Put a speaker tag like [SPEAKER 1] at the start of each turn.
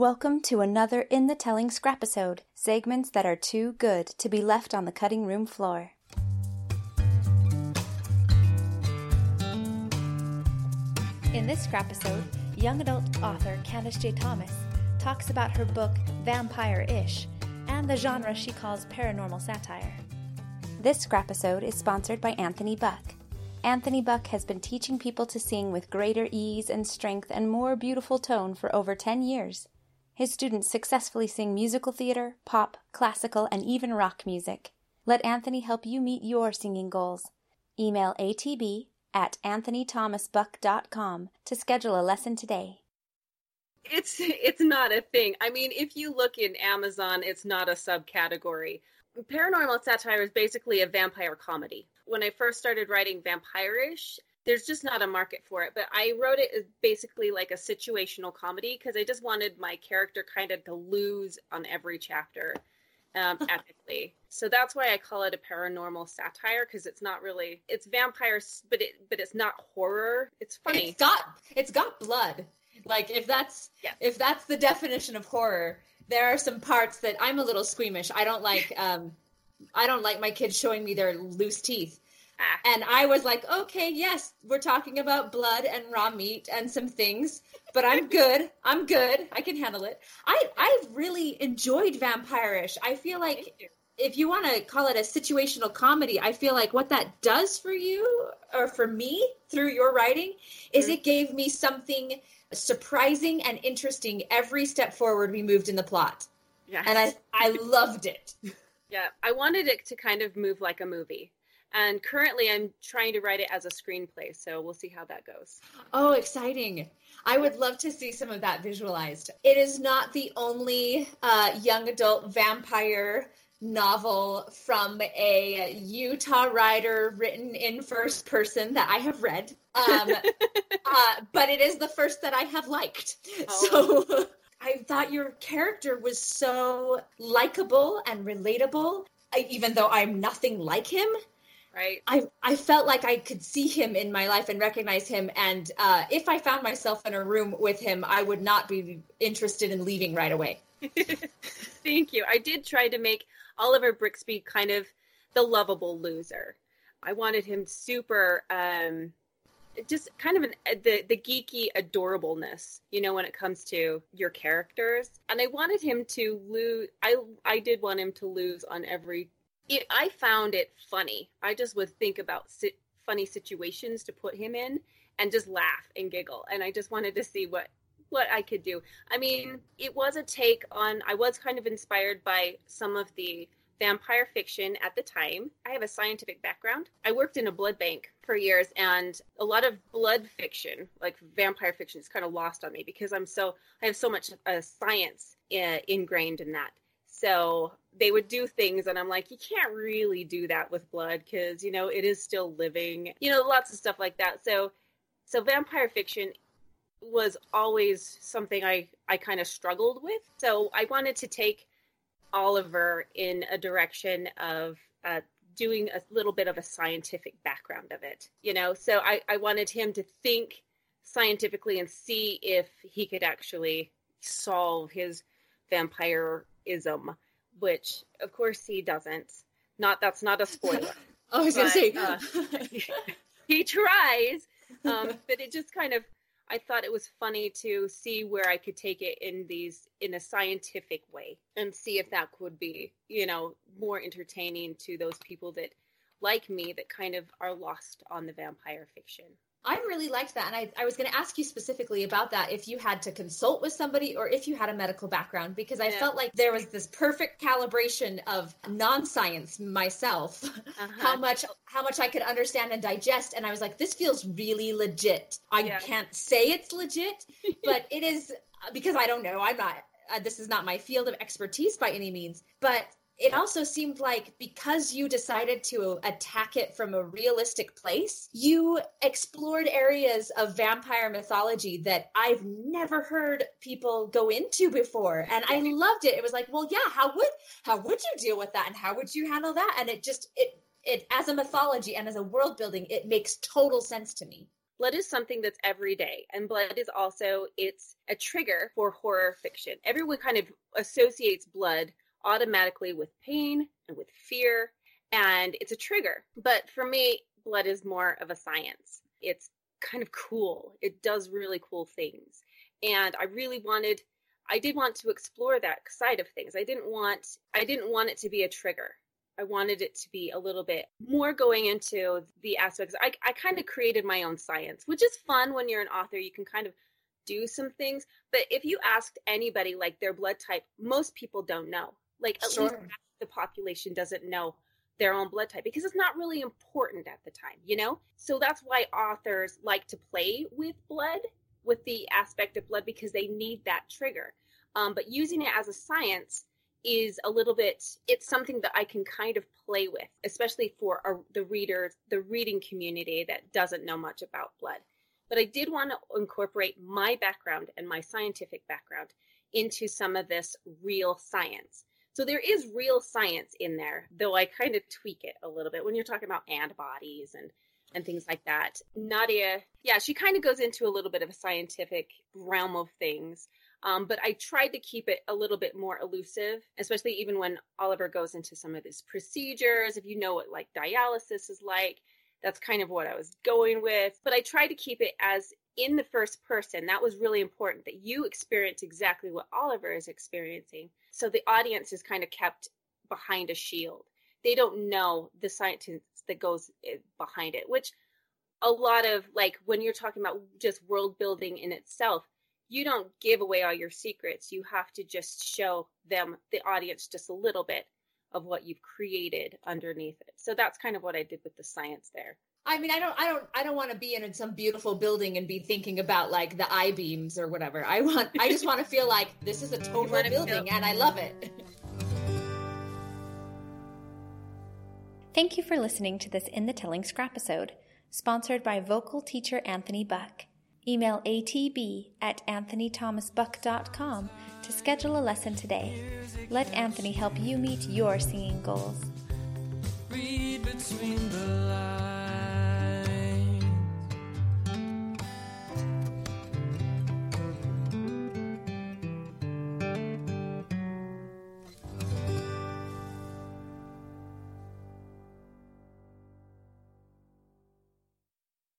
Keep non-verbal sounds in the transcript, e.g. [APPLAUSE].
[SPEAKER 1] Welcome to another In the Telling Scrapisode, segments that are too good to be left on the cutting room floor. In this scrapisode, young adult author Candace J. Thomas talks about her book Vampire-ish and the genre she calls paranormal satire. This scrapisode is sponsored by Anthony Buck. Anthony Buck has been teaching people to sing with greater ease and strength and more beautiful tone for over 10 years. His students successfully sing musical theater, pop, classical, and even rock music. Let Anthony help you meet your singing goals. Email atb at anthonythomasbuck.com to schedule a lesson today.
[SPEAKER 2] It's it's not a thing. I mean, if you look in Amazon, it's not a subcategory. Paranormal satire is basically a vampire comedy. When I first started writing vampire-ish, there's just not a market for it. But I wrote it as basically like a situational comedy because I just wanted my character kind of to lose on every chapter um, [LAUGHS] ethically. So that's why I call it a paranormal satire because it's not really it's vampires, but it but it's not horror. It's funny.
[SPEAKER 3] It's got it's got blood. Like if that's
[SPEAKER 2] Yes.
[SPEAKER 3] if that's the definition of horror, there are some parts that I'm a little squeamish. I don't like um I don't like my kids showing me their loose teeth. And I was like, okay, yes, we're talking about blood and raw meat and some things, but I'm good. [LAUGHS] I'm good. I can handle it. I I've really enjoyed Vampire-ish. I feel like if you want to call it a situational comedy, I feel like what that does for you or for me through your writing is it gave me something surprising and interesting every step forward we moved in the plot.
[SPEAKER 2] Yeah.
[SPEAKER 3] And I I [LAUGHS] loved it.
[SPEAKER 2] Yeah, I wanted it to kind of move like a movie. And currently I'm trying to write it as a screenplay, so we'll see how that goes.
[SPEAKER 3] Oh, exciting. I would love to see some of that visualized. It is not the only uh, young adult vampire novel from a Utah writer written in first person that I have read. Um, [LAUGHS] uh, but it is the first that I have liked.
[SPEAKER 2] Oh.
[SPEAKER 3] So [LAUGHS] I thought your character was so likable and relatable, even though I'm nothing like him.
[SPEAKER 2] Right?
[SPEAKER 3] I, I felt like I could see him in my life and recognize him. And uh, if I found myself in a room with him, I would not be interested in leaving right away. [LAUGHS]
[SPEAKER 2] Thank you. I did try to make Oliver Brixby kind of the lovable loser. I wanted him super um just kind of an the the geeky adorableness, you know, when it comes to your characters. And I wanted him to lose I I did want him to lose on every it, I found it funny. I just would think about funny situations to put him in and just laugh and giggle. And I just wanted to see what what I could do. I mean, it was a take on. I was kind of inspired by some of the vampire fiction at the time. I have a scientific background. I worked in a blood bank for years, and a lot of blood fiction, like vampire fiction, is kind of lost on me because I'm so I have so much uh, science uh, ingrained in that. So they would do things, and I'm like, you can't really do that with blood because you know it is still living. You know, lots of stuff like that. So, so vampire fiction was always something I I kind of struggled with. So I wanted to take Oliver in a direction of uh, doing a little bit of a scientific background of it. You know, so I I wanted him to think scientifically and see if he could actually solve his vampireism, which of course he doesn't. Not that's not a spoiler. [LAUGHS]
[SPEAKER 3] I was gonna say,
[SPEAKER 2] uh, [LAUGHS] he tries, um, [LAUGHS] but it just kind of. I thought it was funny to see where I could take it in these in a scientific way and see if that could be, you know, more entertaining to those people that like me that kind of are lost on the vampire fiction.
[SPEAKER 3] I really liked that. And I, I was going to ask you specifically about that if you had to consult with somebody or if you had a medical background, because I
[SPEAKER 2] Yeah.
[SPEAKER 3] felt like there was this perfect calibration of non science myself, [LAUGHS] how much how much I could understand and digest. And I was like, this feels really legit. I
[SPEAKER 2] Yeah.
[SPEAKER 3] can't say it's legit, [LAUGHS] but it is because I don't know. I'm not, uh, this is not my field of expertise by any means. But it also seemed like because you decided to attack it from a realistic place, you explored areas of vampire mythology that I've never heard people go into before. And I loved it. It was like, well, yeah, how would how would you deal with that and how would you handle that? And it just it it as a mythology and as a world building, it makes total sense to me.
[SPEAKER 2] blood is something that's every day and blood is also it's a trigger for horror fiction everyone kind of associates blood automatically with pain and with fear and it's a trigger but for me blood is more of a science it's kind of cool it does really cool things and i really wanted i did want to explore that side of things i didn't want i didn't want it to be a trigger I wanted it to be a little bit more going into the aspects. I, I kind of created my own science, which is fun when you're an author. You can kind of do some things. But if you asked anybody like their blood type, most people don't know. Like at sure. least the population doesn't know their own blood type because it's not really important at the time, you know? So that's why authors like to play with blood, with the aspect of blood, because they need that trigger. Um, but using it as a science is a little bit it's something that i can kind of play with especially for our, the readers the reading community that doesn't know much about blood but i did want to incorporate my background and my scientific background into some of this real science so there is real science in there though i kind of tweak it a little bit when you're talking about antibodies and and things like that nadia yeah she kind of goes into a little bit of a scientific realm of things um, but I tried to keep it a little bit more elusive, especially even when Oliver goes into some of his procedures. If you know what like dialysis is like, that's kind of what I was going with. But I tried to keep it as in the first person. That was really important that you experience exactly what Oliver is experiencing. So the audience is kind of kept behind a shield. They don't know the science that goes eh, behind it, which a lot of like when you're talking about just world building in itself, you don't give away all your secrets. You have to just show them, the audience, just a little bit of what you've created underneath it. So that's kind of what I did with the science there.
[SPEAKER 3] I mean, I don't, I don't, I don't want to be in some beautiful building and be thinking about like the I beams or whatever. I want, I just want to feel [LAUGHS] like this is a total building feel- and I love it. [LAUGHS]
[SPEAKER 1] Thank you for listening to this In the Telling Scrap episode, sponsored by vocal teacher Anthony Buck. Email atb at anthonythomasbuck.com to schedule a lesson today. Let Anthony help you meet your singing goals.